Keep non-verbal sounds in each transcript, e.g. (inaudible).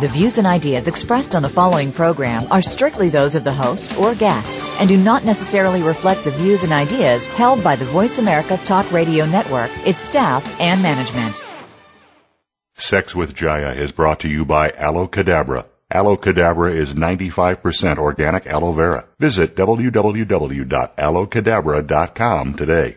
The views and ideas expressed on the following program are strictly those of the host or guests and do not necessarily reflect the views and ideas held by the Voice America Talk Radio Network, its staff, and management. Sex with Jaiya is brought to you by Aloe Cadabra. Aloe Cadabra is 95% organic aloe vera. Visit www.aloecadabra.com today.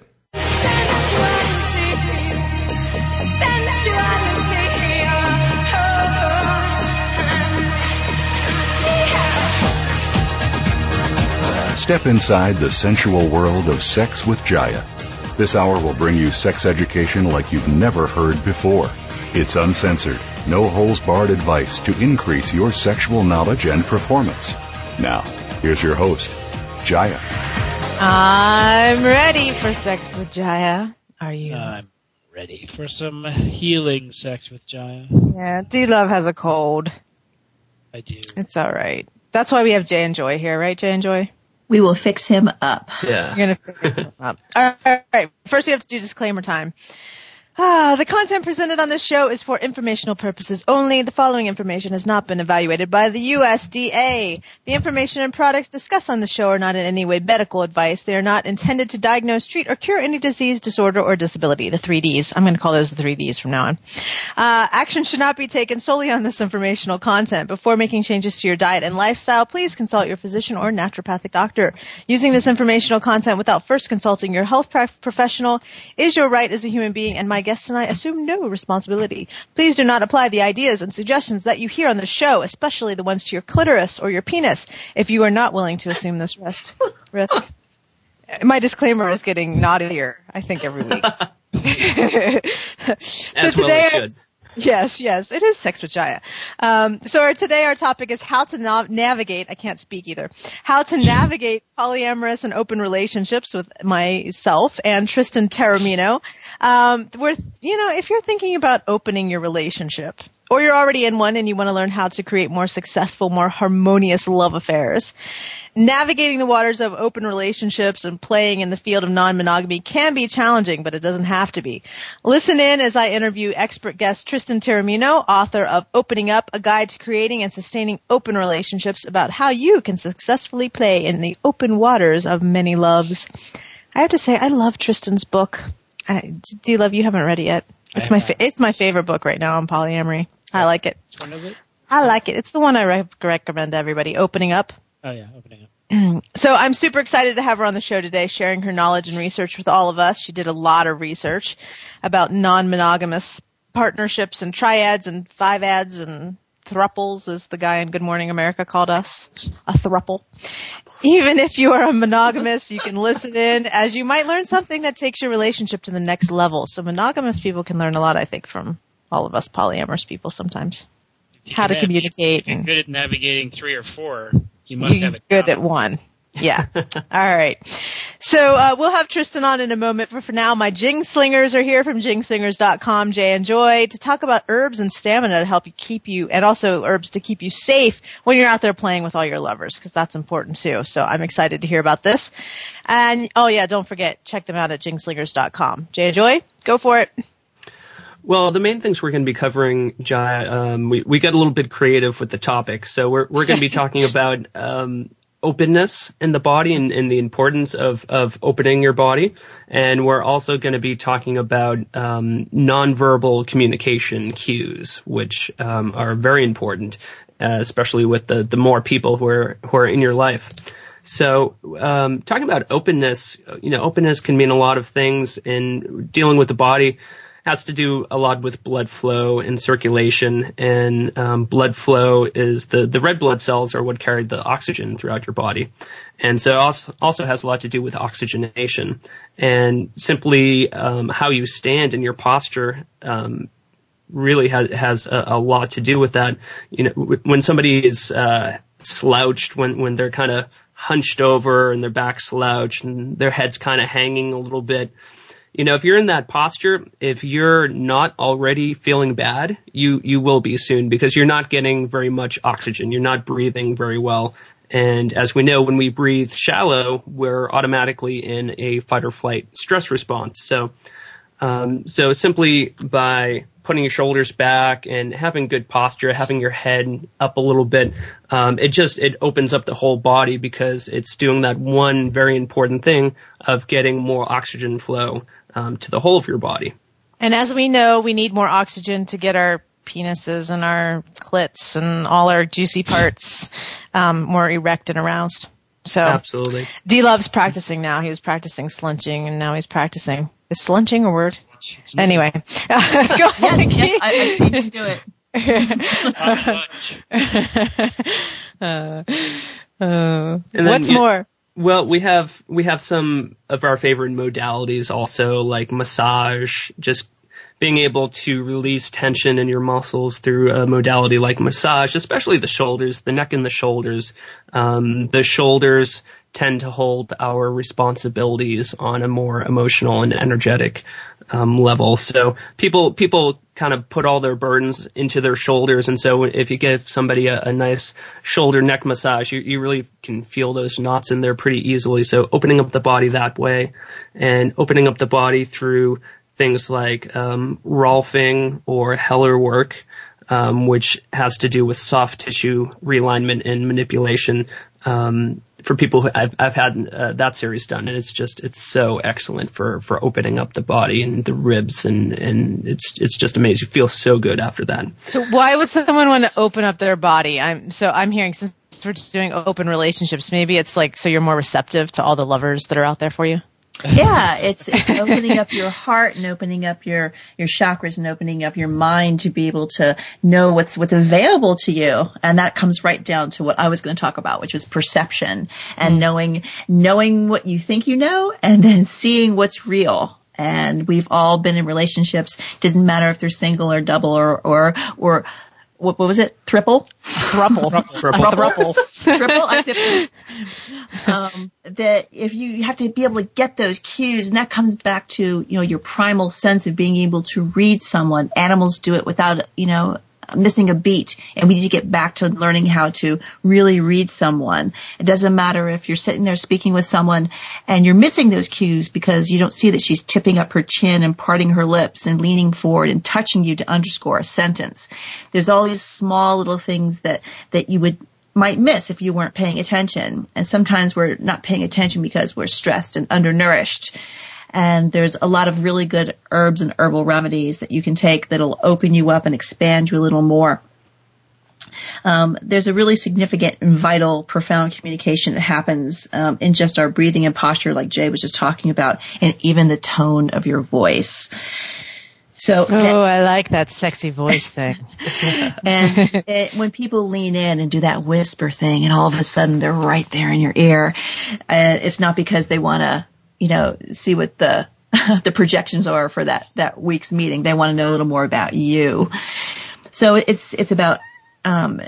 Step inside the sensual world of sex with Jaiya. This hour will bring you sex education like you've never heard before. It's uncensored, no holes barred advice to increase your sexual knowledge and performance. Now, here's your host, Jaiya. I'm ready for sex with Jaiya. Are you? I'm ready for some healing sex with Jaiya. Yeah, D Love has a cold. I do. It's alright. That's why we have Jay and Joy here, right, Jay and Joy? We will fix him up. Yeah. You're gonna figure it out. All right. First, we have to do disclaimer time. Ah, the content presented on this show is for informational purposes only. The following information has not been evaluated by the USDA. The information and products discussed on the show are not in any way medical advice. They are not intended to diagnose, treat, or cure any disease, disorder, or disability. The three Ds. I'm going to call those the three Ds from now on. Uh, action should not be taken solely on this informational content. Before making changes to your diet and lifestyle, please consult your physician or naturopathic doctor. Using this informational content without first consulting your health professional is your right as a human being and my guests and I assume no responsibility. Please do not apply the ideas and suggestions that you hear on the show, especially the ones to your clitoris or your penis, if you are not willing to assume this risk. risk. My disclaimer is getting naughtier, I think, every week. (laughs) so today, well should. Yes, yes, it is sex with Jaiya. Um, so our, today our topic is how to nav- navigate. I can't speak either. How to navigate polyamorous and open relationships with myself and Tristan Taormino. Um, we're, you know, if you're thinking about opening your relationship, or you're already in one and you want to learn how to create more successful, more harmonious love affairs. Navigating the waters of open relationships and playing in the field of non-monogamy can be challenging, but it doesn't have to be. Listen in as I interview expert guest Tristan Taormino, author of Opening Up, a guide to creating and sustaining open relationships about how you can successfully play in the open waters of many loves. I have to say, I love Tristan's book. I, do you love, you haven't read it yet. It's my, fa- it's my favorite book right now on polyamory. I like it. Which one is it? I like it. It's the one I re- recommend to everybody. Opening up. (clears throat) Oh yeah, opening up. So I'm super excited to have her on the show today, sharing her knowledge and research with all of us. She did a lot of research about non-monogamous partnerships and triads and five ads and thruples, as the guy in Good Morning America called us, a thruple. Even if you are a monogamous, you can listen in as you might learn something that takes your relationship to the next level. So monogamous people can learn a lot, I think, from all of us polyamorous people sometimes. How to communicate If you're good at navigating three or four, you must have it. good down. at one. (laughs) Yeah. All right. So uh, we'll have Tristan on in a moment, but for now, my Jing Slingers are here from jingslingers.com, Jay and Joy, to talk about herbs and stamina to help you keep you, and also herbs to keep you safe when you're out there playing with all your lovers, because that's important too. So I'm excited to hear about this. And oh yeah, don't forget, check them out at jingslingers.com. Jay and Joy, go for it. Well, the main things we're going to be covering, Jai, um, we, we got a little bit creative with the topic. So we're, we're going to be (laughs) talking about, um, openness in the body and, and the importance of, of opening your body. And we're also going to be talking about, um, nonverbal communication cues, which, um, are very important, uh, especially with the, the more people who are, who are in your life. So, um, talking about openness, you know, openness can mean a lot of things in dealing with the body has to do a lot with blood flow and circulation. And um, blood flow is the the red blood cells are what carry the oxygen throughout your body, and so also also has a lot to do with oxygenation and simply um, how you stand and your posture. Um, really has has a, a lot to do with that. You know, w- when somebody is uh, slouched, when when they're kind of hunched over and their back slouched and their head's kind of hanging a little bit, you know, if you're in that posture, if you're not already feeling bad, you, you will be soon because you're not getting very much oxygen. You're not breathing very well. And as we know, when we breathe shallow, we're automatically in a fight or flight stress response. So, um, so simply by putting your shoulders back and having good posture, having your head up a little bit, um, it just it opens up the whole body because it's doing that one very important thing of getting more oxygen flow um, to the whole of your body. And as we know, we need more oxygen to get our penises and our clits and all our juicy parts (laughs) um, more erect and aroused. So absolutely, D loves practicing now. He was practicing slunching, and now he's practicing. Is slunching a word? Anyway, (laughs) go yes, yes, I, have seen him do it. (laughs) uh, uh, what's more? Well, we have we have some of our favorite modalities also, like massage, just being able to release tension in your muscles through a modality like massage, especially the shoulders, the neck and the shoulders. Um, the shoulders tend to hold our responsibilities on a more emotional and energetic um, level. So people people kind of put all their burdens into their shoulders, and so if you give somebody a, a nice shoulder neck massage, you, you really can feel those knots in there pretty easily. So opening up the body that way, and opening up the body through things like um, Rolfing or Hellerwork, um, which has to do with soft tissue realignment and manipulation. Um, for people who I've, I've had uh, that series done, and it's just it's so excellent for for opening up the body and the ribs, and and it's it's just amazing. You feel so good after that. So why would someone want to open up their body? I'm so I'm hearing since we're doing open relationships, maybe it's like so you're more receptive to all the lovers that are out there for you yeah, it's (laughs) it's opening up your heart and opening up your your chakras and opening up your mind to be able to know what's what's available to you, and that comes right down to what I was going to talk about, which is perception and mm knowing knowing what you think you know, and then seeing what's real and we've all been in relationships. Doesn't matter if they're single or double or or or what, what was it? Triple? Thruple. Thruple. Thruple. (laughs) um, that if you have to be able to get those cues, and that comes back to, you know, your primal sense of being able to read someone. Animals do it without, you know, missing a beat and we need to get back to learning how to really read someone. It doesn't matter if you're sitting there speaking with someone and you're missing those cues because you don't see that she's tipping up her chin and parting her lips and leaning forward and touching you to underscore a sentence. There's all these small little things that, that you would might miss if you weren't paying attention. And sometimes we're not paying attention because we're stressed and undernourished and there's a lot of really good herbs and herbal remedies that you can take that'll open you up and expand you a little more. Um, there's a really significant and vital, profound communication that happens um, in just our breathing and posture, like Jay was just talking about, and even the tone of your voice. So, oh, I like that sexy voice thing. (laughs) and it, when people lean in and do that whisper thing, and all of a sudden they're right there in your ear, uh, it's not because they want to you know, see what the (laughs) the projections are for that that week's meeting. They want to know a little more about you. So it's it's about um,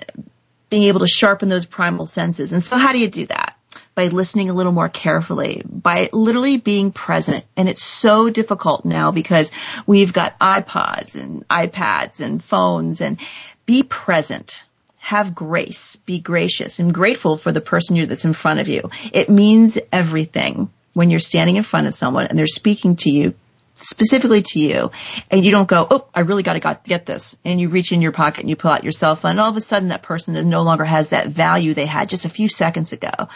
being able to sharpen those primal senses. And so how do you do that? By listening a little more carefully, by literally being present. And it's so difficult now because we've got iPods and iPads and phones and be present have grace, be gracious and grateful for the person that's in front of you. It means everything when you're standing in front of someone and they're speaking to you specifically to you and you don't go, oh, I really got to get this. And you reach in your pocket and you pull out your cell phone and all of a sudden that person no longer has that value they had just a few seconds ago.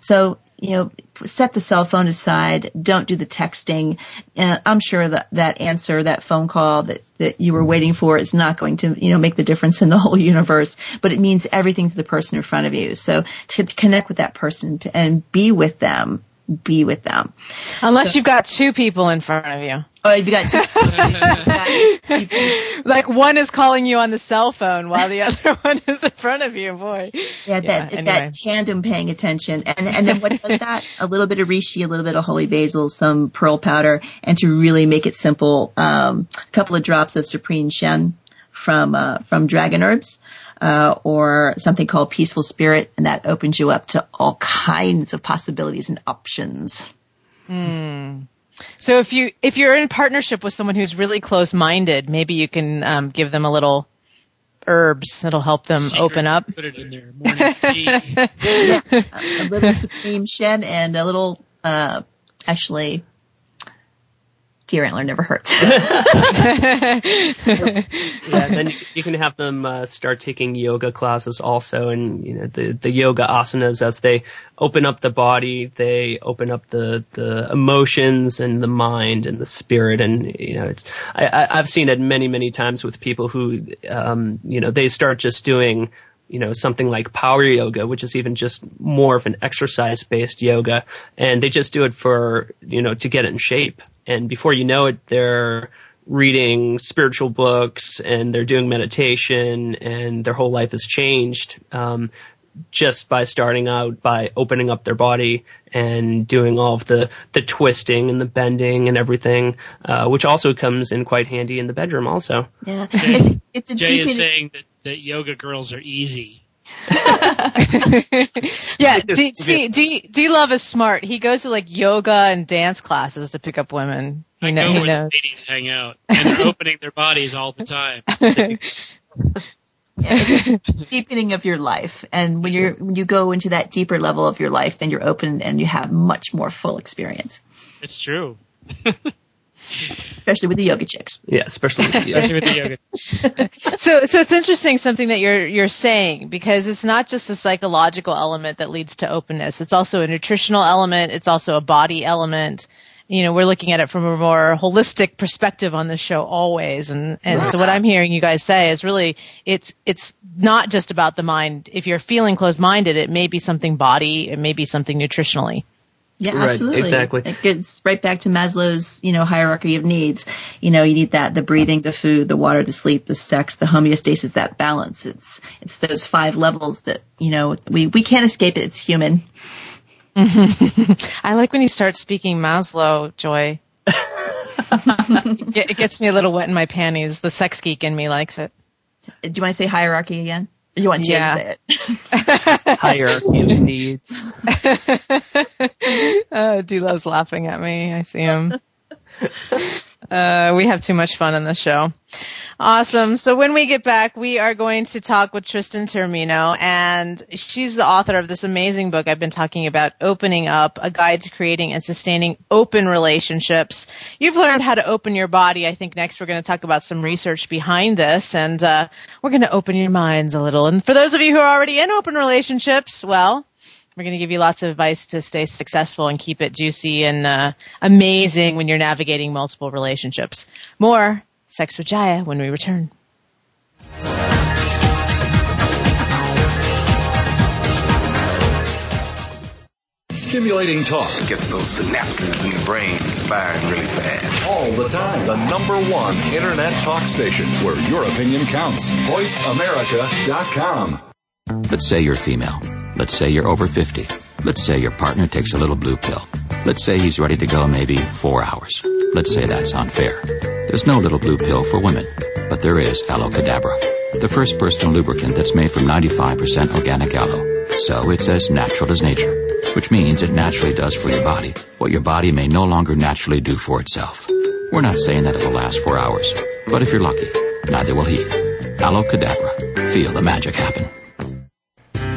So, you know, set the cell phone aside. Don't do the texting. And I'm sure that that answer, that phone call that, that you were waiting for is not going to, you know, make the difference in the (laughs) whole universe, but it means everything to the person in front of you. So to connect with that person and be with them be with them. Unless so, you've got two people in front of you. Oh, you've got two. (laughs) like one is calling you on the cell phone while the (laughs) other one is in front of you. Boy. Yeah, that, yeah, it's anyway. that tandem paying attention. And, and then what does that? A little bit of reishi, a little bit of holy basil, some pearl powder, and to really make it simple, um, a couple of drops of supreme shen from, uh, from dragon herbs uh, or something called Peaceful Spirit, and that opens you up to all kinds of possibilities and options. Hmm. So if you if you're in partnership with someone who's really close minded, maybe you can um, give them a little herbs that'll help them Secret, open up. Put it in there. Morning tea. (laughs) yeah, a, a little supreme shen and a little, uh, actually, deer antler never hurts. (laughs) (laughs) yeah, then you, you can have them uh, start taking yoga classes also, and you know the the yoga asanas as they open up the body, they open up the the emotions and the mind and the spirit, and you know it's I, I I've seen it many many times with people who um you know they start just doing you know, something like power yoga, which is even just more of an exercise based yoga. And they just do it for, you know, to get in shape. And before you know it, they're reading spiritual books and they're doing meditation and their whole life has changed. Um, just by starting out by opening up their body and doing all of the, the twisting and the bending and everything, uh, which also comes in quite handy in the bedroom also. Yeah. It's, it's a Jay deep is saying that, that yoga girls are easy. (laughs) yeah, (laughs) D, see, D, D Love is smart. He goes to like yoga and dance classes to pick up women. He, I know, go he where knows. the ladies hang out, and they're (laughs) opening their bodies all the time. deepening of your life. And when you're, when you go into that deeper level of your life, then you're open and you have much more full experience, It's true. Especially with the yoga chicks. Yeah, especially with the Especially with the yoga. (laughs) So, so it's interesting something that you're you're saying because it's not just a psychological element that leads to openness. It's also a nutritional element. It's also a body element. You know, we're looking at it from a more holistic perspective on the show always. And and so what I'm hearing you guys say is really it's it's not just about the mind. If you're feeling closed minded, it may be something body, it may be something nutritionally. Yeah, Right, absolutely. exactly. It gets right back to Maslow's, you know, hierarchy of needs. You know, you need that, the breathing, the food, the water, the sleep, the sex, the homeostasis, that balance. It's, it's those five levels that, you know, we, we can't escape it. It's human. (laughs) I like when you start speaking Maslow, Joy. it, (laughs) it gets me a little wet in my panties. The sex geek in me likes it. Do you want to say hierarchy again? Or you want Jay Yeah. to say it? (laughs) hierarchy of needs. (laughs) uh, D-Love's laughing at me. I see him. (laughs) Uh, we have too much fun on this show. Awesome. So when we get back, we are going to talk with Tristan Taormino, and she's the author of this amazing book I've been talking about, Opening Up, a guide to creating and sustaining open relationships. You've learned how to open your body. I think next we're going to talk about some research behind this, and uh, we're going to open your minds a little. And for those of you who are already in open relationships, well, we're going to give you lots of advice to stay successful and keep it juicy and uh, amazing when you're navigating multiple relationships. More Sex with Jaiya when we return. Stimulating talk Gets those synapses in the brain firing really fast. all the time. The number one internet talk station where your opinion counts. VoiceAmerica.com. Let's say you're female. Let's say you're over 50. Let's say your partner takes a little blue pill. Let's say he's ready to go maybe four hours. Let's say that's unfair. There's no little blue pill for women, but there is Aloe Cadabra, the first personal lubricant that's made from 95% organic aloe. So it's as natural as nature, which means it naturally does for your body what your body may no longer naturally do for itself. We're not saying that it'll last four hours, but if you're lucky, neither will he. Aloe Cadabra. Feel the magic happen.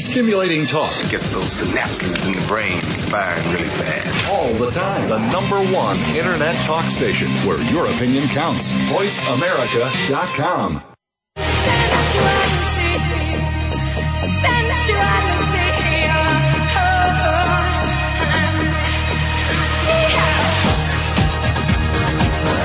Stimulating talk. It gets those synapses in the brain firing really fast. All the time. The number one internet talk station where your opinion counts. VoiceAmerica.com.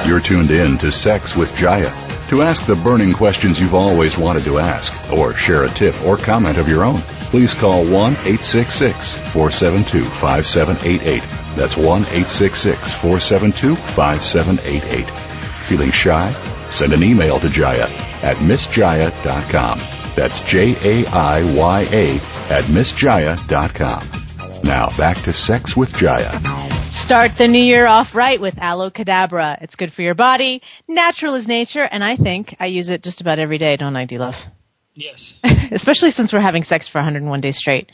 You're tuned in to Sex with Jaiya. To ask the burning questions you've always wanted to ask, or share a tip or comment of your own, please call 1 866 472 5788. That's 1 866 472 5788. Feeling shy? Send an email to Jaiya at MissJaiya.com. That's J A I Y A at MissJaiya.com. Now back to Sex with Jaiya. Start the new year off right with Aloe Cadabra. It's good for your body, natural as nature, and I think I use it just about every day, don't I, D-Love? Yes. (laughs) Especially since we're having sex for 101 days straight.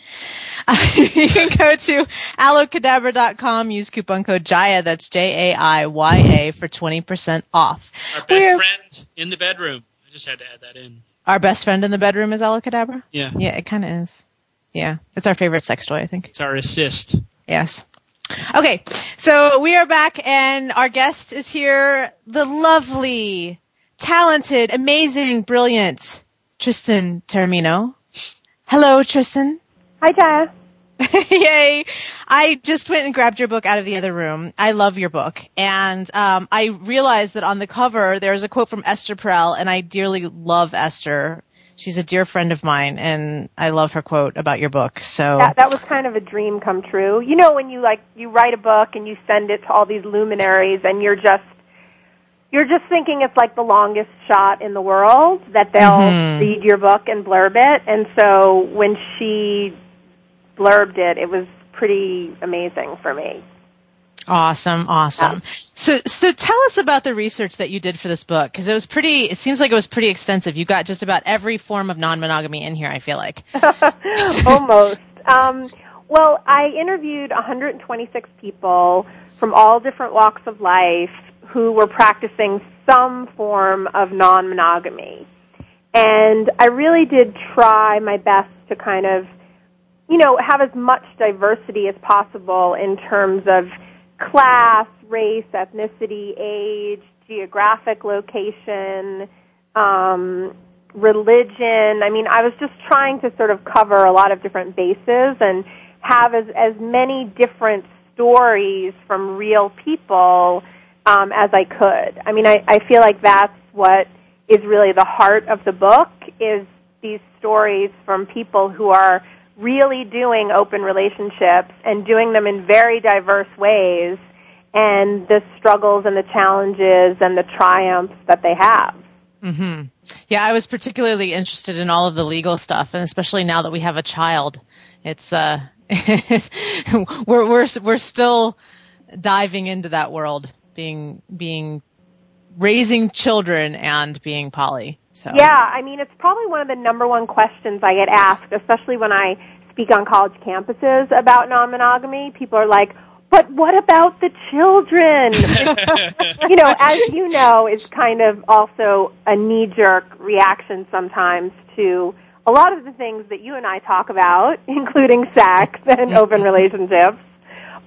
Uh, (laughs) you can go to aloecadabra.com, use coupon code JAIYA, that's J-A-I-Y-A, for 20% off. Our best We're- friend in the bedroom. I just had to add that in. Our best friend in the bedroom is Aloe Cadabra? Yeah. Yeah, it kind of is. Yeah, it's our favorite sex toy, I think. It's our assist. Yes. Okay, so we are back and our guest is here, the lovely, talented, amazing, brilliant Tristan Taormino. Hello, Tristan. Hi, Jaiya. (laughs) Yay! I just went and grabbed your book out of the other room. I love your book, and um, I realized that on the cover there's a quote from Esther Perel, and I dearly love Esther. She's a dear friend of mine, and I love her quote about your book. So That, that was kind of a dream come true. You know, when you like you write a book and you send it to all these luminaries, and you're just you're just thinking it's like the longest shot in the world that they'll Mhm. read your book and blurb it. And so when she blurbed it, it was pretty amazing for me. Awesome, awesome. So, so tell us about the research that you did for this book, because it was pretty. It seems like it was pretty extensive. You got just about every form of non-monogamy in here. I feel like. (laughs) Almost. Um, well, I interviewed 126 people from all different walks of life who were practicing some form of non-monogamy. And I really did try my best to kind of, you know, have as much diversity as possible in terms of class, race, ethnicity, age, geographic location, um, religion. I mean, I was just trying to sort of cover a lot of different bases and have as, as many different stories from real people um, as I could. I mean, I, I feel like that's what is really the heart of the book is these stories from people who are really doing open relationships and doing them in very diverse ways and the struggles and the challenges and the triumphs that they have. hmm Yeah, I was particularly interested in all of the legal stuff, and especially now that we have a child, it's uh, (laughs) we're we're we're still diving into that world, being being raising children and being poly. So Yeah, I mean, it's probably one of the number one questions I get asked, especially when I speak on college campuses about non-monogamy. People are like, but what about the children? (laughs) you know, as you know, it's kind of also a knee-jerk reaction sometimes to a lot of the things that you and I talk about, (laughs) including sex and open relationships.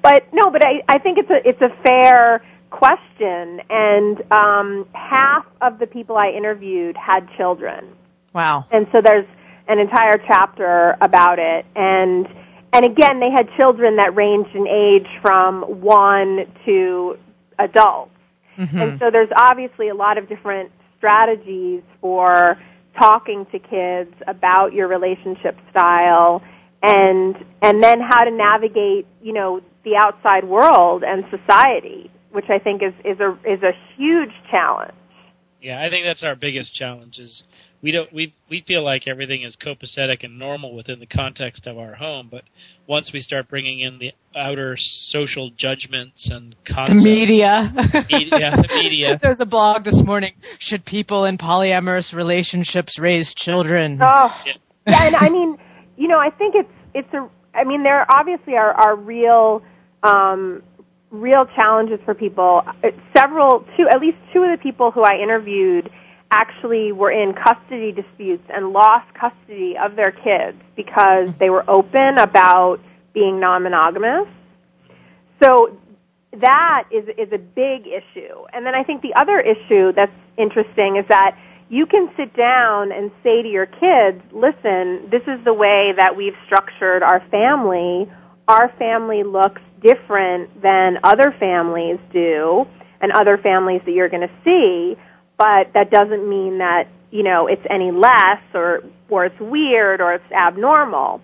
But no, but I, I think it's a it's a fair question, and um, half of the people I interviewed had children, wow. and so there's an entire chapter about it, and and again, they had children that ranged in age from one to adults. Mhm. And so there's obviously a lot of different strategies for talking to kids about your relationship style and and then how to navigate, you know, the outside world and society, which I think is is a is a huge challenge. Yeah, I think that's our biggest challenge is we don't we we feel like everything is copacetic and normal within the context of our home, but once we start bringing in the outer social judgments and The media. media, the media. (laughs) There was a blog this morning. Should people in polyamorous relationships raise children? Oh, yeah, and I mean, you know, I think it's it's a. I mean, there obviously are are real um, real challenges for people. Several, two, at least two of the people who I interviewed actually were in custody disputes and lost custody of their kids because they were open about being non-monogamous. So that is is a big issue. And then I think the other issue that's interesting is that you can sit down and say to your kids, listen, this is the way that we've structured our family. Our family looks different than other families do and other families that you're going to see, but that doesn't mean that, you know, it's any less or, or it's weird or it's abnormal.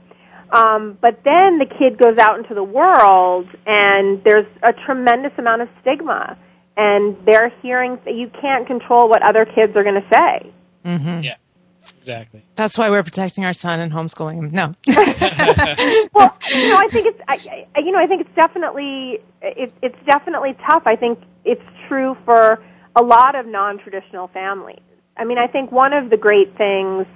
Um, but then the kid goes out into the world and there's a tremendous amount of stigma and they're hearing that you can't control what other kids are going to say. Mm-hmm. Yeah, exactly. That's why we're protecting our son and homeschooling him. No. (laughs) (laughs) well, you know, I think it's, I, I, you know, I think it's definitely, it, it's definitely tough. I think it's true for a lot of non-traditional families. I mean, I think one of the great things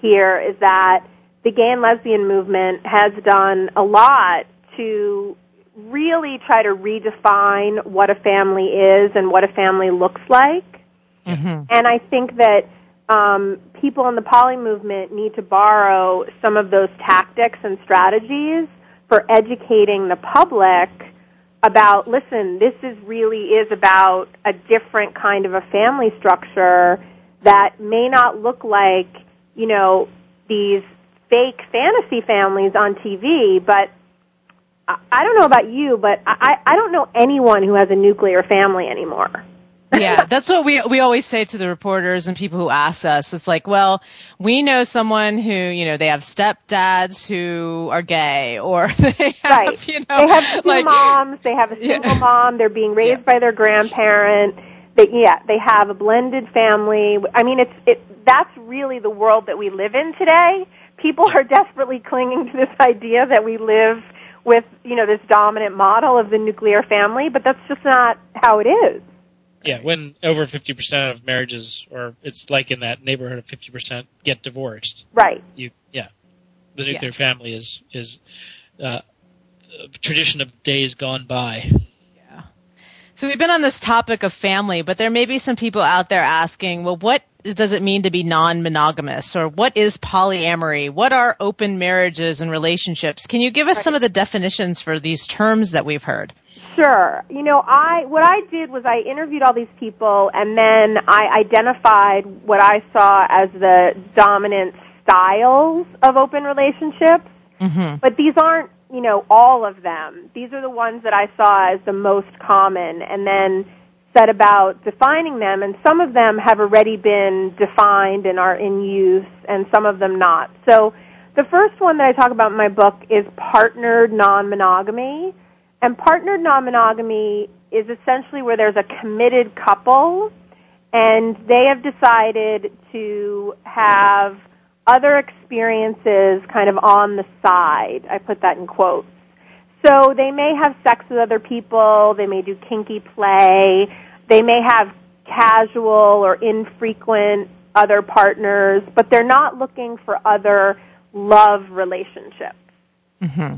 here is that the gay and lesbian movement has done a lot to really try to redefine what a family is and what a family looks like. Mm-hmm. And I think that um, people in the poly movement need to borrow some of those tactics and strategies for educating the public about listen, this is really is about a different kind of a family structure that may not look like, you know, these fake fantasy families on TV, but I don't know about you, but I, I don't know anyone who has a nuclear family anymore. Yeah, that's what we we always say to the reporters and people who ask us. It's like, well, we know someone who, you know, they have stepdads who are gay, or (laughs) they have, right. you know, they have two like, moms, they have a single Yeah. mom, they're being raised Yeah. by their grandparent. They, yeah, they have a blended family. I mean, it's it. That's really the world that we live in today. People are desperately clinging to this idea that we live with, you know, this dominant model of the nuclear family, but that's just not how it is. Yeah, when over 50% of marriages, or it's like in that neighborhood of 50%, get divorced. Right. You, yeah, the nuclear family is is uh, a tradition of days gone by. Yeah. So we've been on this topic of family, but there may be some people out there asking, well, what does it mean to be non-monogamous or what is polyamory? What are open marriages and relationships? Can you give us some of the definitions for these terms that we've heard? Sure. You know, I what I did was I interviewed all these people and then I identified what I saw as the dominant styles of open relationships. Mm-hmm. But these aren't, you know, all of them. These are the ones that I saw as the most common and then set about defining them and some of them have already been defined and are in use and some of them not. So the first one that I talk about in my book is partnered non-monogamy. And partnered non-monogamy is essentially where there's a committed couple and they have decided to have other experiences kind of on the side. I put that in quotes. So they may have sex with other people, they may do kinky play, they may have casual or infrequent other partners, but they're not looking for other love relationships. Mm-hmm.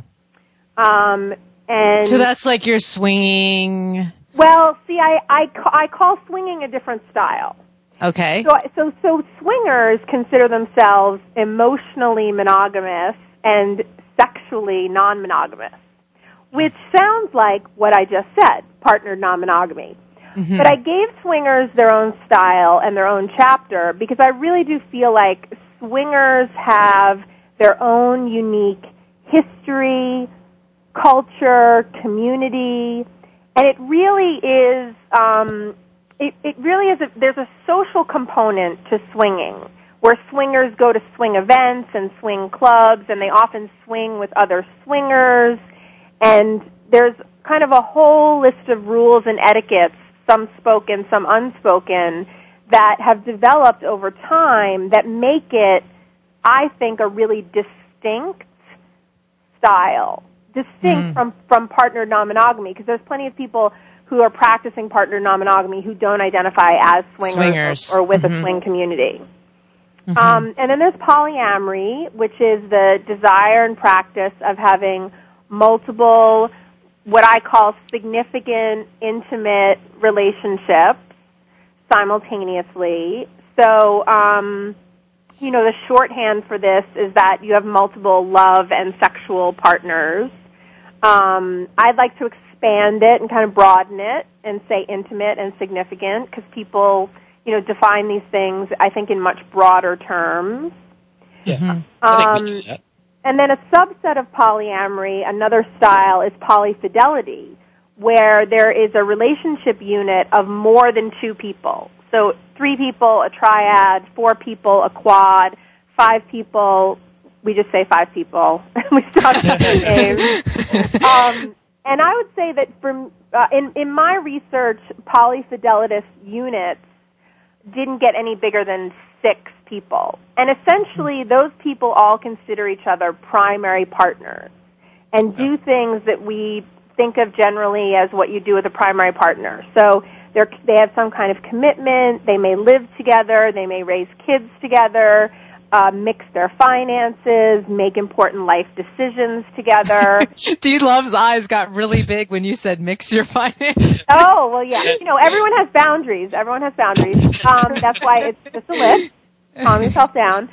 Um, and So that's like your swinging. well, see, I, I, ca- I call swinging a different style. Okay. So, so, so swingers consider themselves emotionally monogamous and sexually non-monogamous, which sounds like what I just said, partnered non-monogamy. Mhm. But I gave swingers their own style and their own chapter because I really do feel like swingers have their own unique history, culture, community, and it really is, um, it, it really is, a, there's a social component to swinging where swingers go to swing events and swing clubs and they often swing with other swingers and there's kind of a whole list of rules and etiquettes, some spoken, some unspoken, that have developed over time that make it, I think, a really distinct style, distinct Mm. from from partner non-monogamy. Because there's plenty of people who are practicing partner non-monogamy who don't identify as swingers, Swingers. Or, or with Mhm. a swing community. Mm-hmm. Um, and then there's polyamory, which is the desire and practice of having multiple, what I call significant, intimate relationships simultaneously. So, um, you know, the shorthand for this is that you have multiple love and sexual partners. Um, I'd like to expand it and kind of broaden it and say intimate and significant because people, you know, define these things, I think, in much broader terms. Yeah. Mm-hmm. Um, and then a subset of polyamory, another style, is polyfidelity, where there is a relationship unit of more than two people. So three people, a triad, four people, a quad, five people, we just say five people. (laughs) we stop (laughs) names. Um, and I would say that from uh, in in my research, polyfidelitous units didn't get any bigger than six people, and essentially those people all consider each other primary partners and do things that we think of generally as what you do with a primary partner. So they're, they have some kind of commitment. They may live together. They may raise kids together. Uh, mix their finances, make important life decisions together. (laughs) D Love's eyes got really big when you said mix your finances. Oh, well, yeah. You know, everyone has boundaries. Everyone has boundaries. Um, that's why it's just a list. Calm yourself down.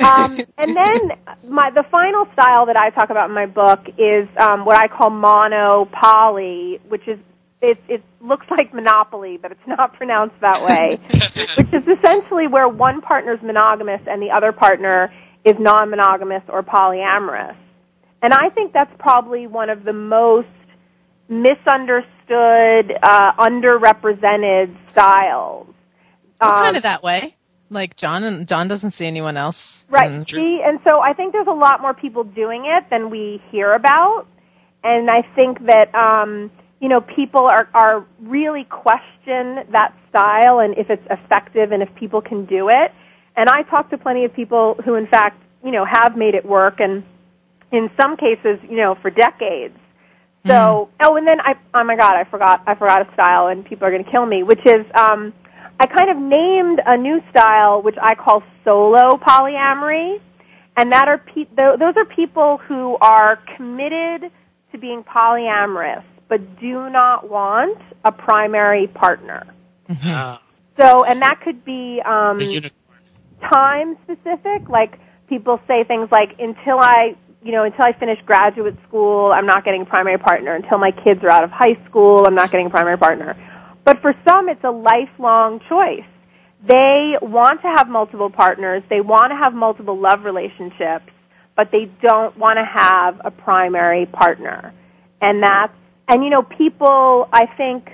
Um, (laughs) and then my, the final style that I talk about in my book is um, what I call mono poly, which is it, it looks like monopoly, but it's not pronounced that way, (laughs) which is essentially where one partner is monogamous and the other partner is non-monogamous or polyamorous. And I think that's probably one of the most misunderstood, uh, underrepresented styles. Um, kind of that way. Like John and John doesn't see anyone else. Right. And, See, and so I think there's a lot more people doing it than we hear about. And I think that um you know, people are, are really question that style and if it's effective and if people can do it. And I talk to plenty of people who in fact, you know, have made it work and in some cases, you know, for decades. So, mm. oh, and then I, oh my God, I forgot, I forgot a style and people are going to kill me, which is, um, I kind of named a new style which I call solo polyamory. And that are, pe- those are people who are committed to being polyamorous but do not want a primary partner. Mm-hmm. So, and that could be um, time specific. Like people say things like, "Until I, you know, until I finish graduate school, I'm not getting a primary partner. Until my kids are out of high school, I'm not getting a primary partner." But for some, it's a lifelong choice. They want to have multiple partners. They want to have multiple love relationships, but they don't want to have a primary partner. And that's and you know, people, I think,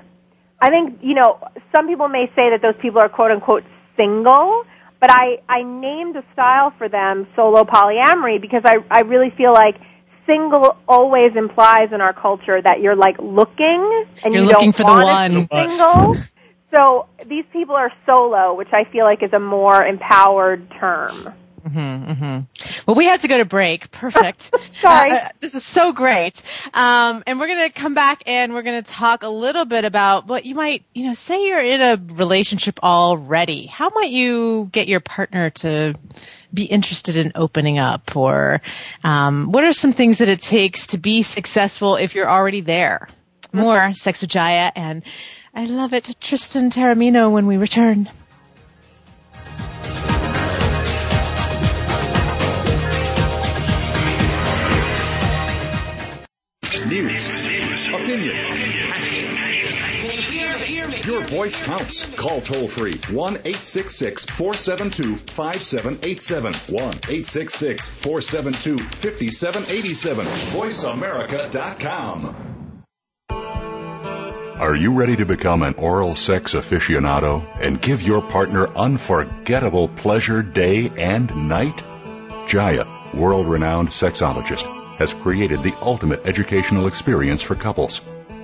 I think, you know, some people may say that those people are quote unquote single, but I, I named a style for them, solo polyamory, because I, I really feel like single always implies in our culture that you're like looking and you're you looking don't for want the one. to be single. so these people are solo, which I feel like is a more empowered term. Mm-hmm, mm-hmm. Well, we had to go to break. Perfect. (laughs) Sorry. Uh, this is so great. Um, and we're going to come back and we're going to talk a little bit about what you might, you know, say you're in a relationship already. How might you get your partner to be interested in opening up or um, what are some things that it takes to be successful if you're already there? More Sex with Jaiya and I love it, Tristan Taormino when we return. News, opinion. Your voice counts. Call toll free 1 866 472 5787. 1 866 472 5787. VoiceAmerica.com. Are you ready to become an oral sex aficionado and give your partner unforgettable pleasure day and night? Jaiya, world renowned sexologist has created the ultimate educational experience for couples.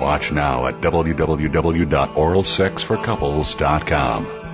Watch now at www.oralsexforcouples.com.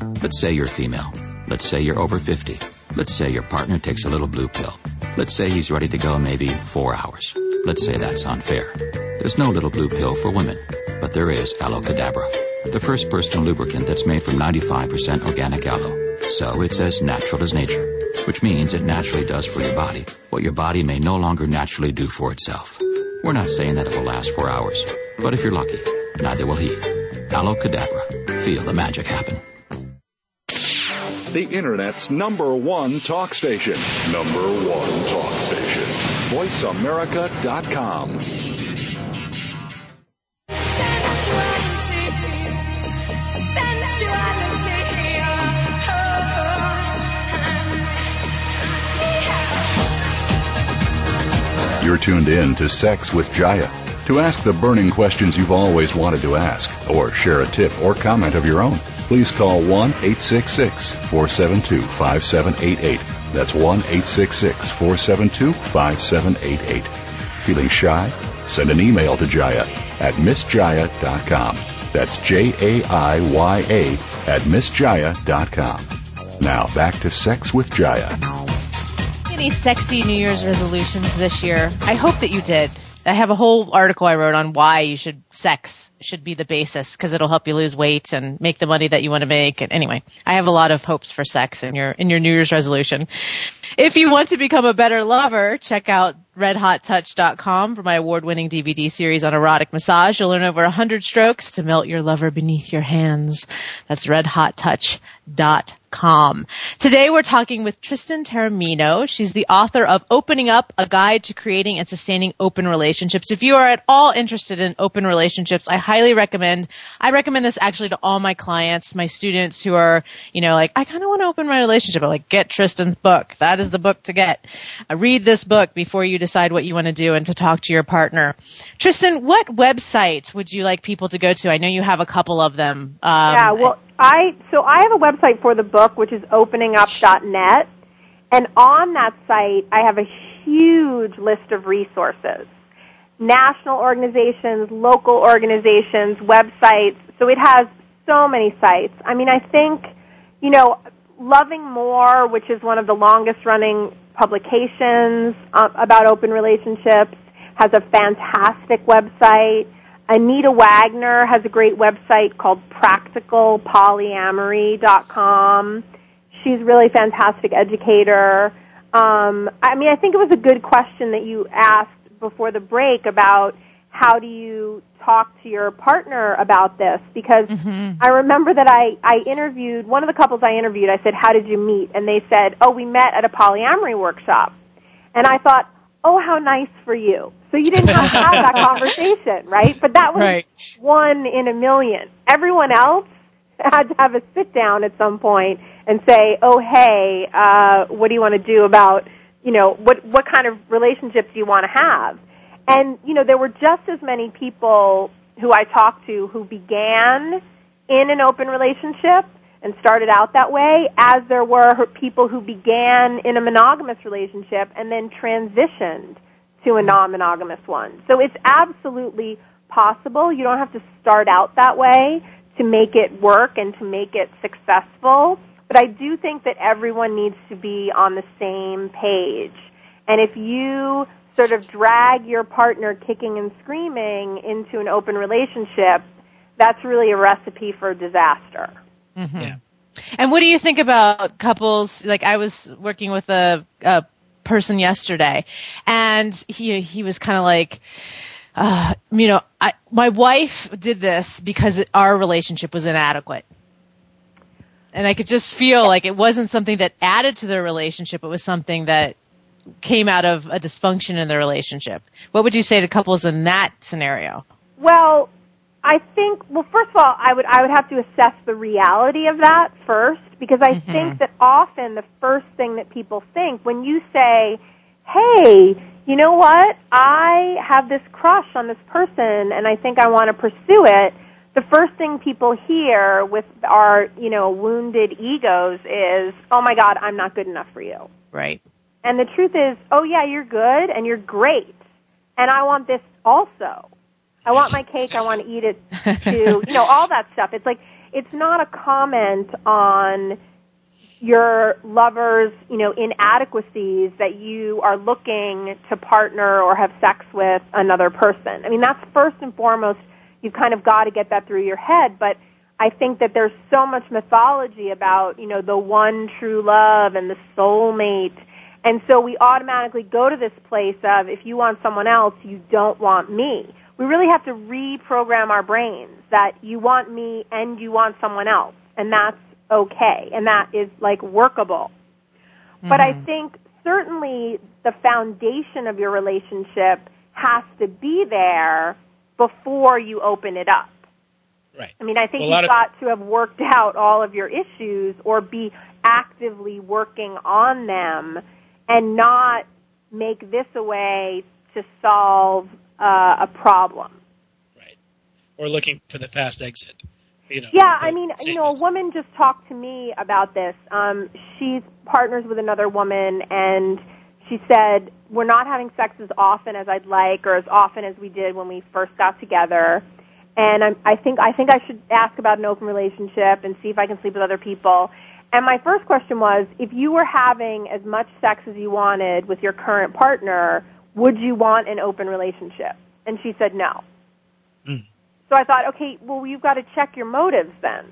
Let's say you're female. Let's say you're over 50. Let's say your partner takes a little blue pill. Let's say he's ready to go maybe four hours. Let's say that's unfair. There's no little blue pill for women, but there is Aloe Cadabra, the first personal lubricant that's made from 95% organic aloe. So it's as natural as nature, which means it naturally does for your body what your body may no longer naturally do for itself. We're not saying that it will last four hours, but if you're lucky, neither will he. Aloe Cadabra. Feel the magic happen the Internet's number one talk station. Number one talk station. VoiceAmerica.com. You're tuned in to Sex with Jaiya. To ask the burning questions you've always wanted to ask, or share a tip or comment of your own please call 1 866 472 5788. That's 1 866 472 5788. Feeling shy? Send an email to Jaiya at MissJaiya.com. That's J A I Y A at MissJaiya.com. Now back to Sex with Jaiya. Any sexy New Year's resolutions this year? I hope that you did. I have a whole article I wrote on why you should sex should be the basis because it'll help you lose weight and make the money that you want to make. And anyway, I have a lot of hopes for sex in your in your New Year's resolution. If you want to become a better lover, check out redhottouch.com for my award-winning DVD series on erotic massage. You'll learn over 100 strokes to melt your lover beneath your hands. That's redhottouch.com com. Today we're talking with Tristan Taormino. She's the author of Opening Up, a guide to creating and sustaining open relationships. If you are at all interested in open relationships, I highly recommend, I recommend this actually to all my clients, my students who are, you know, like, I kind of want to open my relationship. I'm like, get Tristan's book. That is the book to get. Uh, read this book before you decide what you want to do and to talk to your partner. Tristan, what website would you like people to go to? I know you have a couple of them. Um, yeah, well, I so I have a website for the book, which is openingup.net, and on that site I have a huge list of resources, national organizations, local organizations, websites. So it has so many sites. I mean, I think you know, Loving More, which is one of the longest running publications uh, about open relationships, has a fantastic website. Anita Wagner has a great website called practicalpolyamory.com. She's really fantastic educator. Um, I mean, I think it was a good question that you asked before the break about how do you talk to your partner about this because mm-hmm. I remember that I, I interviewed one of the couples I interviewed, I said, How did you meet? And they said, Oh, we met at a polyamory workshop. And I thought, Oh, how nice for you. So you didn't have to have that (laughs) conversation, right? But that was right. one in a million. Everyone else had to have a sit down at some point and say, "Oh, hey, uh, what do you want to do about, you know, what what kind of relationships do you want to have?" And you know, there were just as many people who I talked to who began in an open relationship and started out that way as there were people who began in a monogamous relationship and then transitioned to a mm-hmm. non-monogamous one. So it's absolutely possible. You don't have to start out that way to make it work and to make it successful. But I do think that everyone needs to be on the same page. And if you sort of drag your partner kicking and screaming into an open relationship, that's really a recipe for disaster. Mm-hmm. Yeah. And what do you think about couples? Like I was working with a, a person yesterday, and he he was kind of like. Uh, you know, I, my wife did this because our relationship was inadequate. And I could just feel like it wasn't something that added to their relationship. It was something that came out of a dysfunction in their relationship. What would you say to couples in that scenario? Well, I think well first of all I would I would have to assess the reality of that first because I Mm-hmm. think that often the first thing that people think when you say, "Hey, you know what? I have this crush on this person and I think I want to pursue it." The first thing people hear with our, you know, wounded egos is, "Oh my god, I'm not good enough for you." Right. And the truth is, "Oh yeah, you're good and you're great. And I want this also." I want my cake. I want to eat it (laughs) too. you know, all that stuff. It's like it's not a comment on your lover's, you know, inadequacies that you are looking to partner or have sex with another person. I mean, that's first and foremost. You've kind of got to get that through your head, but I think that there's so much mythology about, you know, the one true love and the soulmate. And so we automatically go to this place of if you want someone else, you don't want me we really have to reprogram our brains that you want me and you want someone else and that's okay and that is like workable mm-hmm. but i think certainly the foundation of your relationship has to be there before you open it up right i mean i think well, you've got of... to have worked out all of your issues or be actively working on them and not make this a way to solve uh, a problem. Right. Or looking for the fast exit. You know, yeah, I mean, you know, a woman just talked to me about this. Um, she's partners with another woman, and she said we're not having sex as often as I'd like, or as often as we did when we first got together. And I'm, I think I think I should ask about an open relationship and see if I can sleep with other people. And my first question was, if you were having as much sex as you wanted with your current partner, would you want an open relationship? And she said no. Mm. So I thought, okay, well, you've got to check your motives then.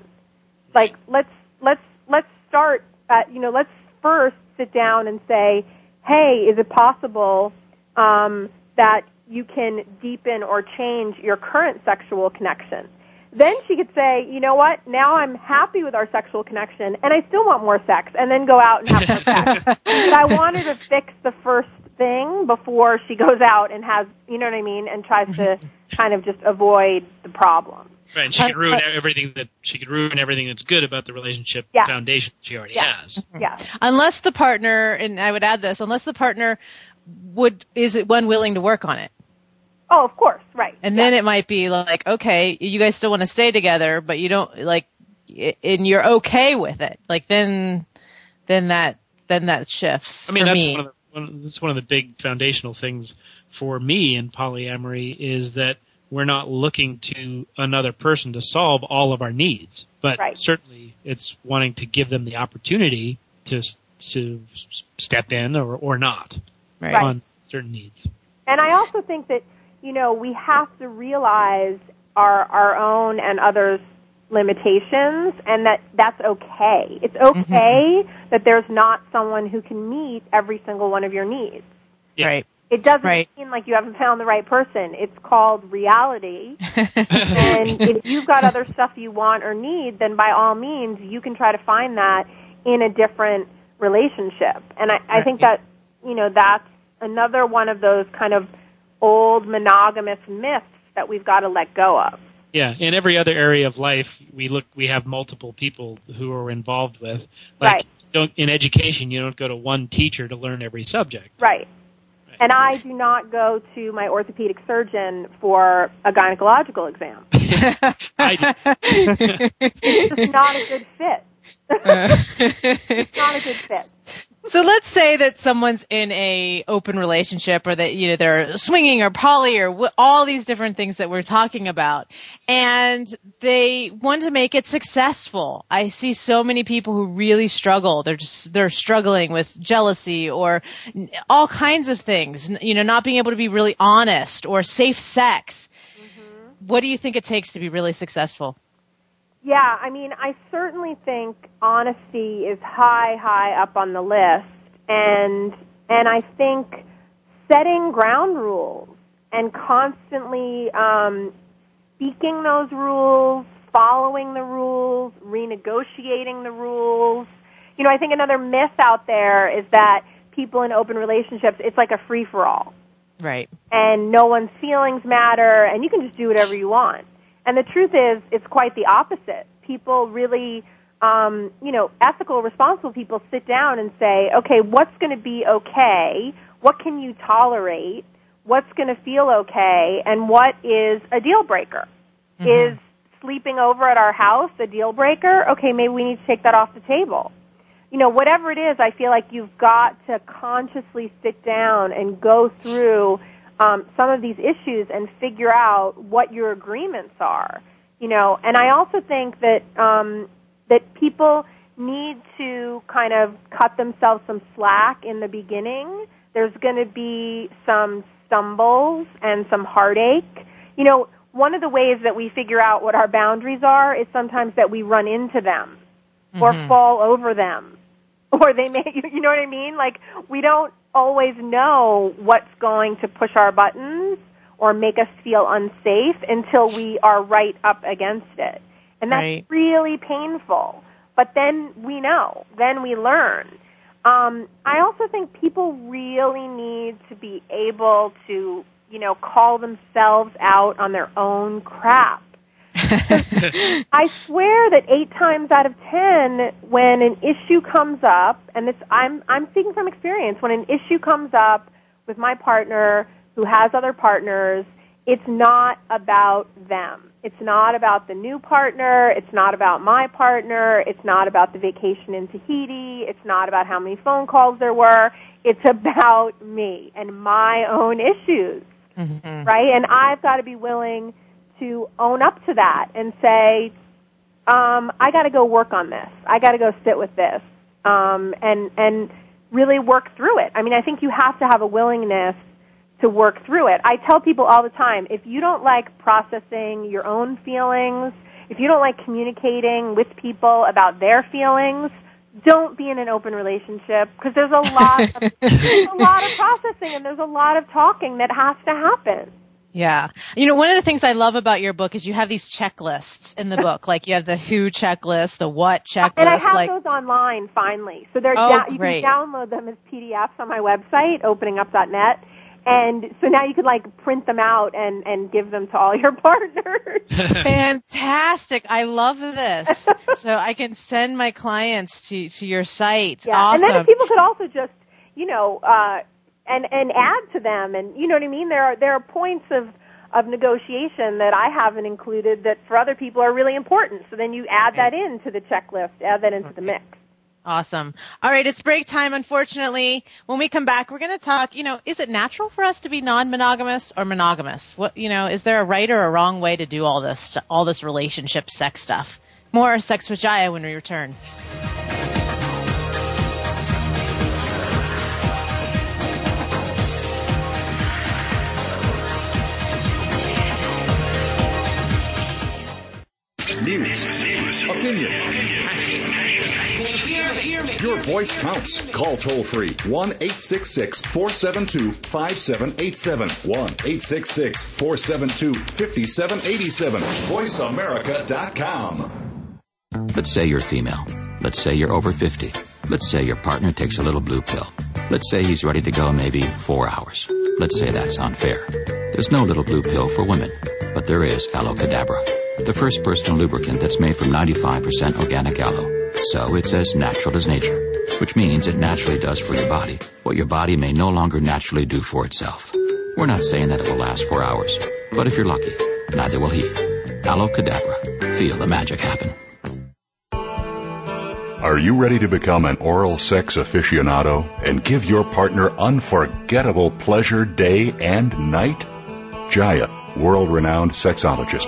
Like, let's let's let's start. At, you know, let's first sit down and say, hey, is it possible um, that you can deepen or change your current sexual connection? Then she could say, you know what? Now I'm happy with our sexual connection, and I still want more sex, and then go out and have more sex. but I (laughs) want her to fix the first thing before she goes out and has, you know what I mean, and tries to kind of just avoid the problem. Right, and she could ruin everything that she could ruin everything that's good about the relationship yeah. foundation she already yeah. has. Mm-hmm. Yeah. Unless the partner, and I would add this, unless the partner would is it one willing to work on it. Oh, of course, right. And yeah. then it might be like, okay, you guys still want to stay together, but you don't like, and you're okay with it. Like then, then that then that shifts. I mean, for that's me. one of the one, that's one of the big foundational things for me in polyamory is that we're not looking to another person to solve all of our needs, but right. certainly it's wanting to give them the opportunity to to step in or or not right. on certain needs. And I also think that you know we have to realize our our own and others limitations and that that's okay. It's okay mm-hmm. that there's not someone who can meet every single one of your needs. Yeah. Right. It doesn't right. mean like you haven't found the right person. It's called reality. (laughs) and if you've got other stuff you want or need, then by all means you can try to find that in a different relationship. And I, I think that, you know, that's another one of those kind of old monogamous myths that we've got to let go of. Yeah, in every other area of life, we look, we have multiple people who are involved with. Like, right. Don't in education, you don't go to one teacher to learn every subject. Right. Right. And I do not go to my orthopedic surgeon for a gynecological exam. (laughs) it's just not a good fit. (laughs) it's not a good fit. So let's say that someone's in a open relationship or that, you know, they're swinging or poly or wh- all these different things that we're talking about and they want to make it successful. I see so many people who really struggle. They're just, they're struggling with jealousy or all kinds of things, you know, not being able to be really honest or safe sex. Mm-hmm. What do you think it takes to be really successful? Yeah, I mean, I certainly think honesty is high, high up on the list, and and I think setting ground rules and constantly um, speaking those rules following the rules, renegotiating the rules. You know, I think another myth out there is that people in open relationships, it's like a free for all. Right. And no one's feelings matter and you can just do whatever you want. And the truth is, it's quite the opposite. People really, um, you know, ethical, responsible people sit down and say, okay, what's going to be okay? What can you tolerate? What's going to feel okay? And what is a deal breaker? Mm-hmm. Is sleeping over at our house a deal breaker? Okay, maybe we need to take that off the table. You know, whatever it is, I feel like you've got to consciously sit down and go through um, some of these issues and figure out what your agreements are. You know, and I also think that um, that people need to kind of cut themselves some slack in the beginning. There's going to be some stumbles and some heartache. You know, one of the ways that we figure out what our boundaries are is sometimes that we run into them or Mhm. fall over them (laughs) or they may (laughs) you know what i mean like we don't always know what's going to push our buttons or make us feel unsafe until we are right up against it. And that's Right. really painful. But then we know. Then we learn. Um, i also think people really need to be able to you know call themselves out on their own crap (laughs) I swear that eight times out of ten, when an issue comes up, and this I'm I'm speaking from experience, when an issue comes up with my partner who has other partners, it's not about them. It's not about the new partner. It's not about my partner. It's not about the vacation in Tahiti. It's not about how many phone calls there were. It's about me and my own issues Mhm. right? And I've got to be willing to own up to that and say, um, I got to go work on this. I got to go sit with this, um, and and really work through it. I mean, I think you have to have a willingness to work through it. I tell people all the time, if you don't like processing your own feelings, if you don't like communicating with people about their feelings, don't be in an open relationship because there's a lot of, (laughs) there's a lot of processing and there's a lot of talking that has to happen. Yeah. You know, one of the things I love about your book is you have these checklists in the (laughs) book. Like you have the who checklist, the what checklist. And I have like, those online finally. So they're Oh, da- you great. can download them as PDFs on my website, openingup.net. And so now you can like print them out and, and give them to all your (laughs) partners. (laughs) fantastic. I love this. so I can send my clients to, to your site. Yeah. Awesome. And then people could also just, you know, uh, and, and add to them. And you know what I mean? There are, there are points of, of negotiation that I haven't included that for other people are really important. So then you add that into the checklist, add that into the mix. Awesome. All right, it's break time, unfortunately. When we come back, we're going to talk, you know, is it natural for us to be non-monogamous or monogamous? What, you know, is there a right or a wrong way to do all this, all this relationship sex stuff? More Sex with Jaiya when we return. News, opinion, your voice counts. Call toll free 1 866 472 5787. 1 866 472 5787. VoiceAmerica.com. Let's say you're female. Let's say you're over 50. Let's say your partner takes a little blue pill. Let's say he's ready to go maybe four hours. Let's say that's unfair. There's no little blue pill for women, but there is Aloe Cadabra, the first personal lubricant that's made from 95% organic aloe. So it's as natural as nature, which means it naturally does for your body what your body may no longer naturally do for itself. We're not saying that it will last four hours, but if you're lucky, neither will he. Aloe Cadabra. Feel the magic happen. Are you ready to become an oral sex aficionado and give your partner unforgettable pleasure day and night? Jaiya, world renowned sexologist,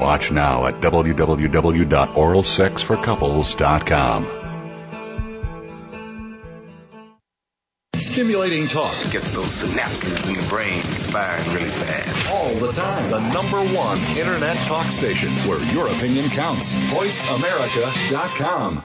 Watch now at www.oralsexforcouples.com. Stimulating talk Gets those synapses in the brain firing really fast. all the time. The number one internet talk station where your opinion counts. VoiceAmerica.com.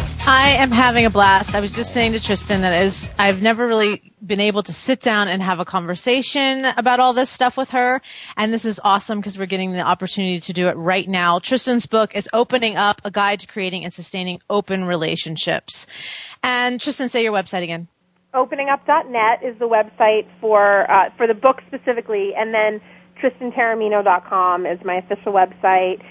I am having a blast. I was just saying to Tristan that is I've never really been able to sit down and have a conversation about all this stuff with her, and this is awesome because we're getting the opportunity to do it right now. Tristan's book is opening up a guide to creating and sustaining open relationships. And Tristan, say your website again. openingup.net is the website for uh, for the book specifically, and then TristanTaormino.com is my official website.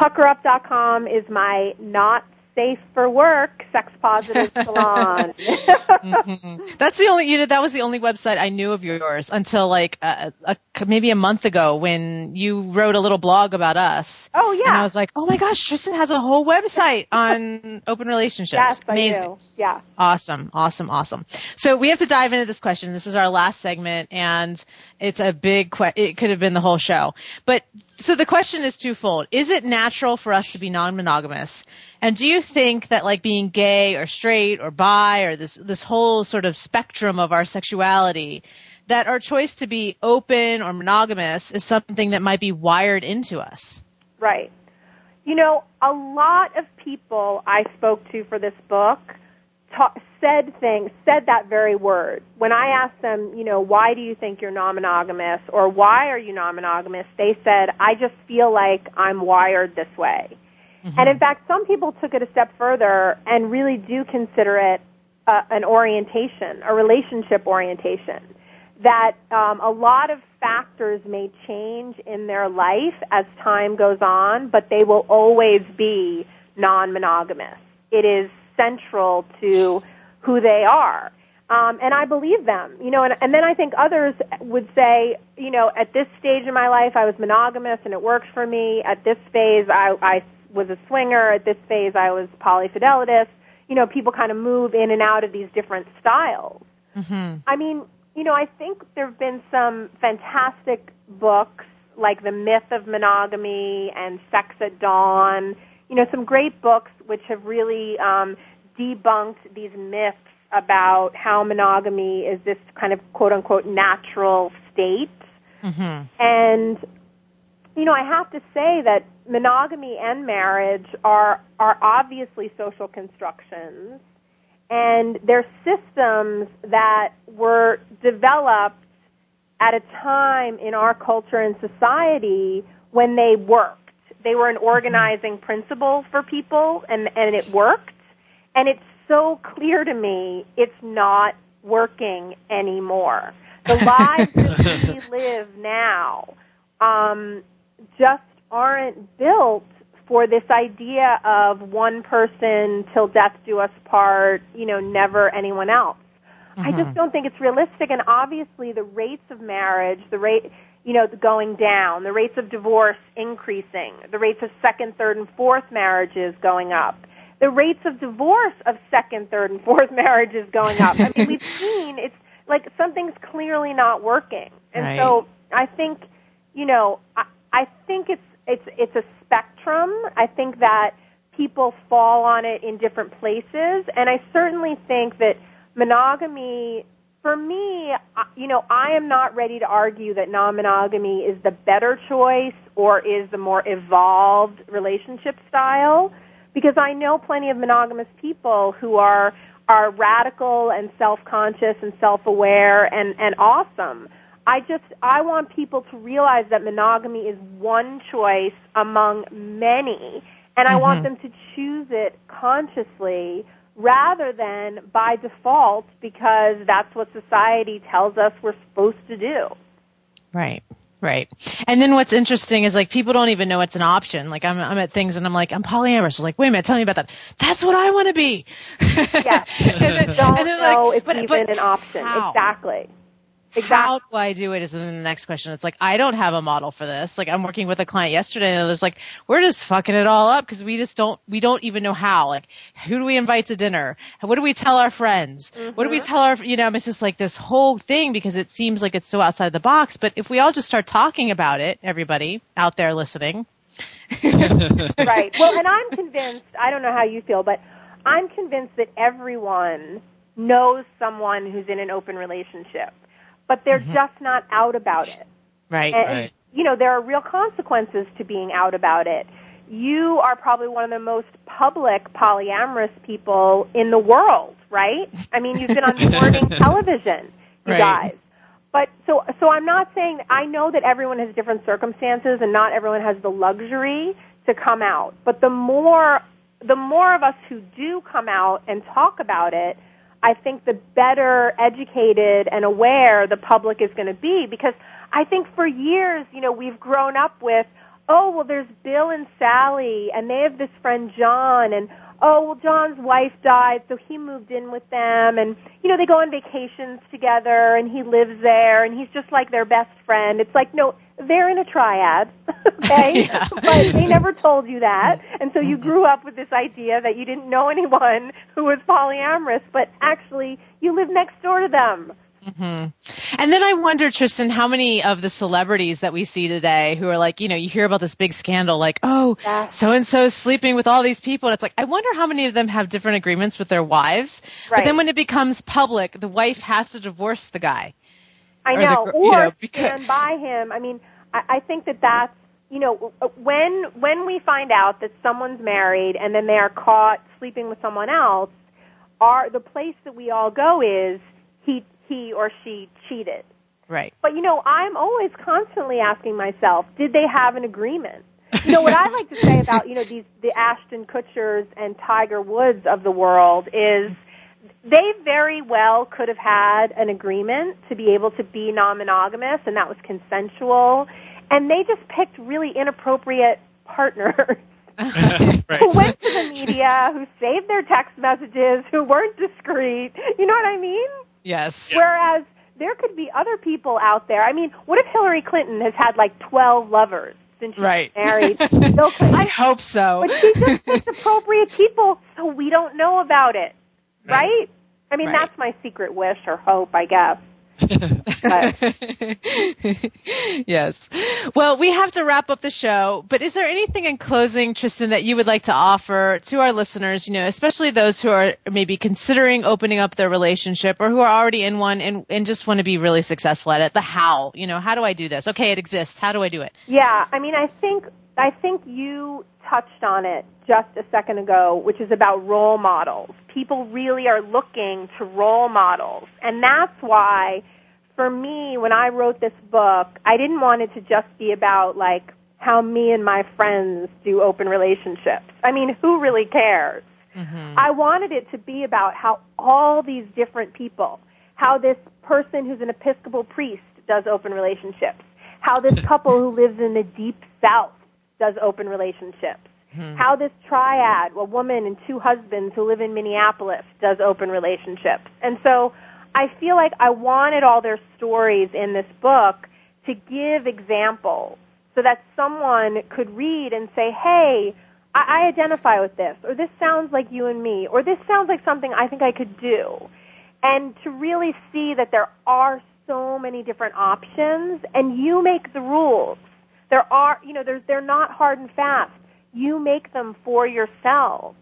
PuckerUp.com is my not safe for work sex positive (laughs) salon. Mhm. That's the only you know that was the only website I knew of yours until like a, a, maybe a month ago when you wrote a little blog about us. Oh yeah, and I was like, oh my gosh, Tristan has a whole website (laughs) on open relationships. yes, I Amazing. do. Yeah. Awesome, awesome, awesome. So we have to dive into this question. This is our last segment, and it's a big. Que- it could have been the whole show, but so the question is twofold: Is it natural for us to be non-monogamous? And do you think that like being gay or straight or bi or this this whole sort of spectrum of our sexuality, that our choice to be open or monogamous is something that might be wired into us? Right. You know, a lot of people I spoke to for this book ta- said things, said that very word. When I asked them, you know, why do you think you're non-monogamous or why are you non-monogamous, they said, I just feel like I'm wired this way. And in fact, some people took it a step further and really do consider it uh, an orientation, a relationship orientation. That um, a lot of factors may change in their life as time goes on, but they will always be non-monogamous. It is central to who they are. Um, and I believe them, you know, and, and then I think others would say, you know, at this stage in my life I was monogamous and it worked for me. At this phase I, I was a swinger. At this phase I was polyfidelitous. You know, people kind of move in and out of these different styles. Mm-hmm. I mean, you know, I think there have been some fantastic books like The Myth of Monogamy and Sex at Dawn. You know, some great books which have really um, debunked these myths about how monogamy is this kind of quote unquote natural state. Mm-hmm. And you know, I have to say that monogamy and marriage are are obviously social constructions and they're systems that were developed at a time in our culture and society when they worked. They were an organizing principle for people and, and it worked. And it's so clear to me it's not working anymore. The (laughs) lives that we live now um, just aren't built for this idea of one person till death do us part, you know, never anyone else. I just mm-hmm. don't think it's realistic and obviously the rates of marriage, the rate, you know, going down, the rates of divorce increasing, the rates of second, third and fourth marriages going up. The rates of divorce of second, third and fourth (laughs) marriages going up. I mean, we've (laughs) seen it's like something's clearly not working. And Right. so I think, you know, I, I think it's it's it's a spectrum. I think that people fall on it in different places, and I certainly think that monogamy. For me, you know, I am not ready to argue that non-monogamy is the better choice or is the more evolved relationship style because I know plenty of monogamous people who are are radical and self-conscious and self-aware and and awesome. I just I want people to realize that monogamy is one choice among many and I want Mhm. them to choose it consciously rather than by default because that's what society tells us we're supposed to do. Right. Right. And then what's interesting is like people don't even know it's an option. Like I'm, I'm at things and I'm like, I'm polyamorous. like, wait a minute, tell me about that. That's what I want to be. yes. (laughs) and then, don't and then know like, it's but, even but an option. How? Exactly. Exactly. How do I do it is then the next question. It's like, I don't have a model for this. Like I'm working with a client yesterday and there's like, we're just fucking it all up because we just don't, we don't even know how. Like, who do we invite to dinner? What do we tell our friends? Mm-hmm. What do we mm-hmm. tell our, you know, it's just like this whole thing because it seems like it's so outside the box. But if we all just start talking about it, everybody out there listening. (laughs) right. Well, and I'm convinced, I don't know how you feel, but I'm convinced that everyone knows someone who's in an open relationship but they're mm-hmm. just not out about it. Right. And, right. you know, there are real consequences to being out about it. You are probably one of the most public polyamorous people in the world, right? I mean, you've been on (laughs) morning television, you right. guys. But so, so I'm not saying, I know that everyone has different circumstances and not everyone has the luxury to come out. But the more, the more of us who do come out and talk about it, I think the better educated and aware the public is going to be because I think for years, you know, we've grown up with, oh, well, there's Bill and Sally and they have this friend John and oh, well, John's wife died, so he moved in with them and, you know, they go on vacations together and he lives there and he's just like their best friend. It's like, no, they're in a triad, (laughs) okay? (laughs) yeah. But they never told you that. (laughs) And so you mm-hmm. grew up with this idea that you didn't know anyone who was polyamorous, but actually you live next door to them. Mm-hmm. And then I wonder, Tristan, how many of the celebrities that we see today who are like, you know, you hear about this big scandal, like, oh, so and so sleeping with all these people. And it's like, I wonder how many of them have different agreements with their wives. Right. But then when it becomes public, the wife has to divorce the guy. I know, or, the, or you know, because, stand by him. I mean, I, I think that that's you know when when we find out that someone's married and then they are caught sleeping with someone else, are the place that we all go is he he or she cheated. Right. But you know, I'm always constantly asking myself, did they have an agreement? You know what I like to say about you know these the Ashton Kutchers and Tiger Woods of the world is they very well could have had an agreement to be able to be non-monogamous and that was consensual. And they just picked really inappropriate partners. (laughs) (laughs) Right. who went to the media who saved their text messages who weren't discreet. You know what i mean? Yes. Whereas there could be other people out there. I mean what if hillary clinton has had like 12 lovers since she right. married? (laughs) I hope so. But she just picked appropriate people, so we don't know about it right? I mean, right. that's my secret wish or hope, I guess. (laughs) yes. Well, we have to wrap up the show, but is there anything in closing, Tristan, that you would like to offer to our listeners, you know, especially those who are maybe considering opening up their relationship or who are already in one and, and just want to be really successful at it? The how, you know, how do I do this? Okay, it exists. How do I do it? Yeah, I mean, I think, I think you touched on it just a second ago, which is about role models. People really are looking to role models. And that's why, for me, when I wrote this book, I didn't want it to just be about like how me and my friends do open relationships. I mean, who really cares? Mm-hmm. I wanted it to be about how all these different people, how this person who's an Episcopal priest does open relationships, how this (laughs) couple who lives in the deep south does open relationships, Hmm. How this triad, a woman and two husbands who live in Minneapolis, does open relationships. And so I feel like I wanted all their stories in this book to give examples so that someone could read and say, hey, I, I identify with this, or this sounds like you and me, or this sounds like something I think I could do. And to really see that there are so many different options and you make the rules. There are, you know, there's, they're not hard and fast you make them for yourselves.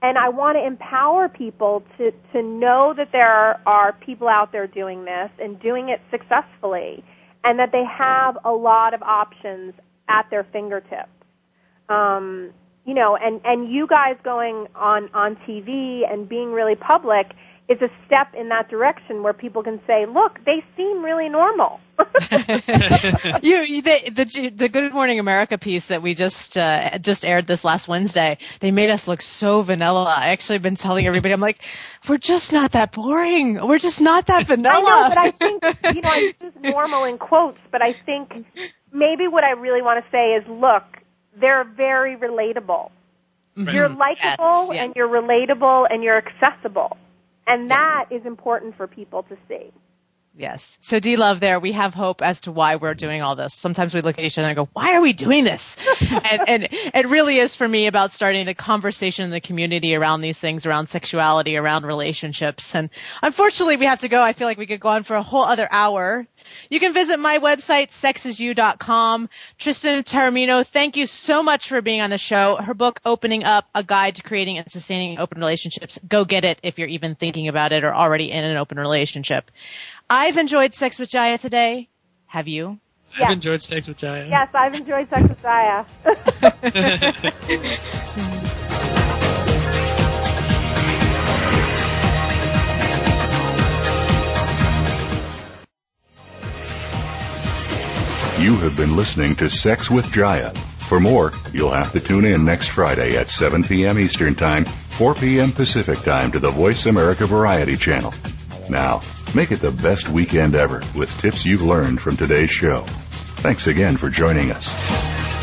And I want to empower people to, to know that there are, people out there doing this and doing it successfully and that they have a lot of options at their fingertips. Um, you know, and, and you guys going on, on TV and being really public is a step in that direction where people can say, look, they seem really normal. (laughs) you, you the, the the Good Morning America piece that we just uh, just aired this last Wednesday, they made us look so vanilla. I actually been telling everybody, I'm like, we're just not that boring. We're just not that vanilla. I know, but I think you know, I use normal in quotes, but I think maybe what I really want to say is, look, they're very relatable. Mm-hmm. You're likable Yes, yes. and you're relatable and you're accessible. And that is important for people to see. Yes. So D Love there, we have hope as to why we're doing all this. Sometimes we look at each other and go, why are we doing this? (laughs) and, and it really is for me about starting the conversation in the community around these things, around sexuality, around relationships. And unfortunately we have to go. I feel like we could go on for a whole other hour. You can visit my website, sexisyou.com. Tristan Taormino, thank you so much for being on the show. Her book, Opening Up, A Guide to Creating and Sustaining Open Relationships. Go get it if you're even thinking about it or already in an open relationship. I've enjoyed Sex with Jaiya today. Have you? I've Yes. enjoyed sex with Jaiya. Yes, I've enjoyed Sex with Jaiya. (laughs) You have been listening to Sex with Jaiya. For more, you'll have to tune in next Friday at 7 p.m. Eastern Time, 4 p.m. Pacific Time to the Voice America Variety Channel. Now, make it the best weekend ever with tips you've learned from today's show. Thanks again for joining us.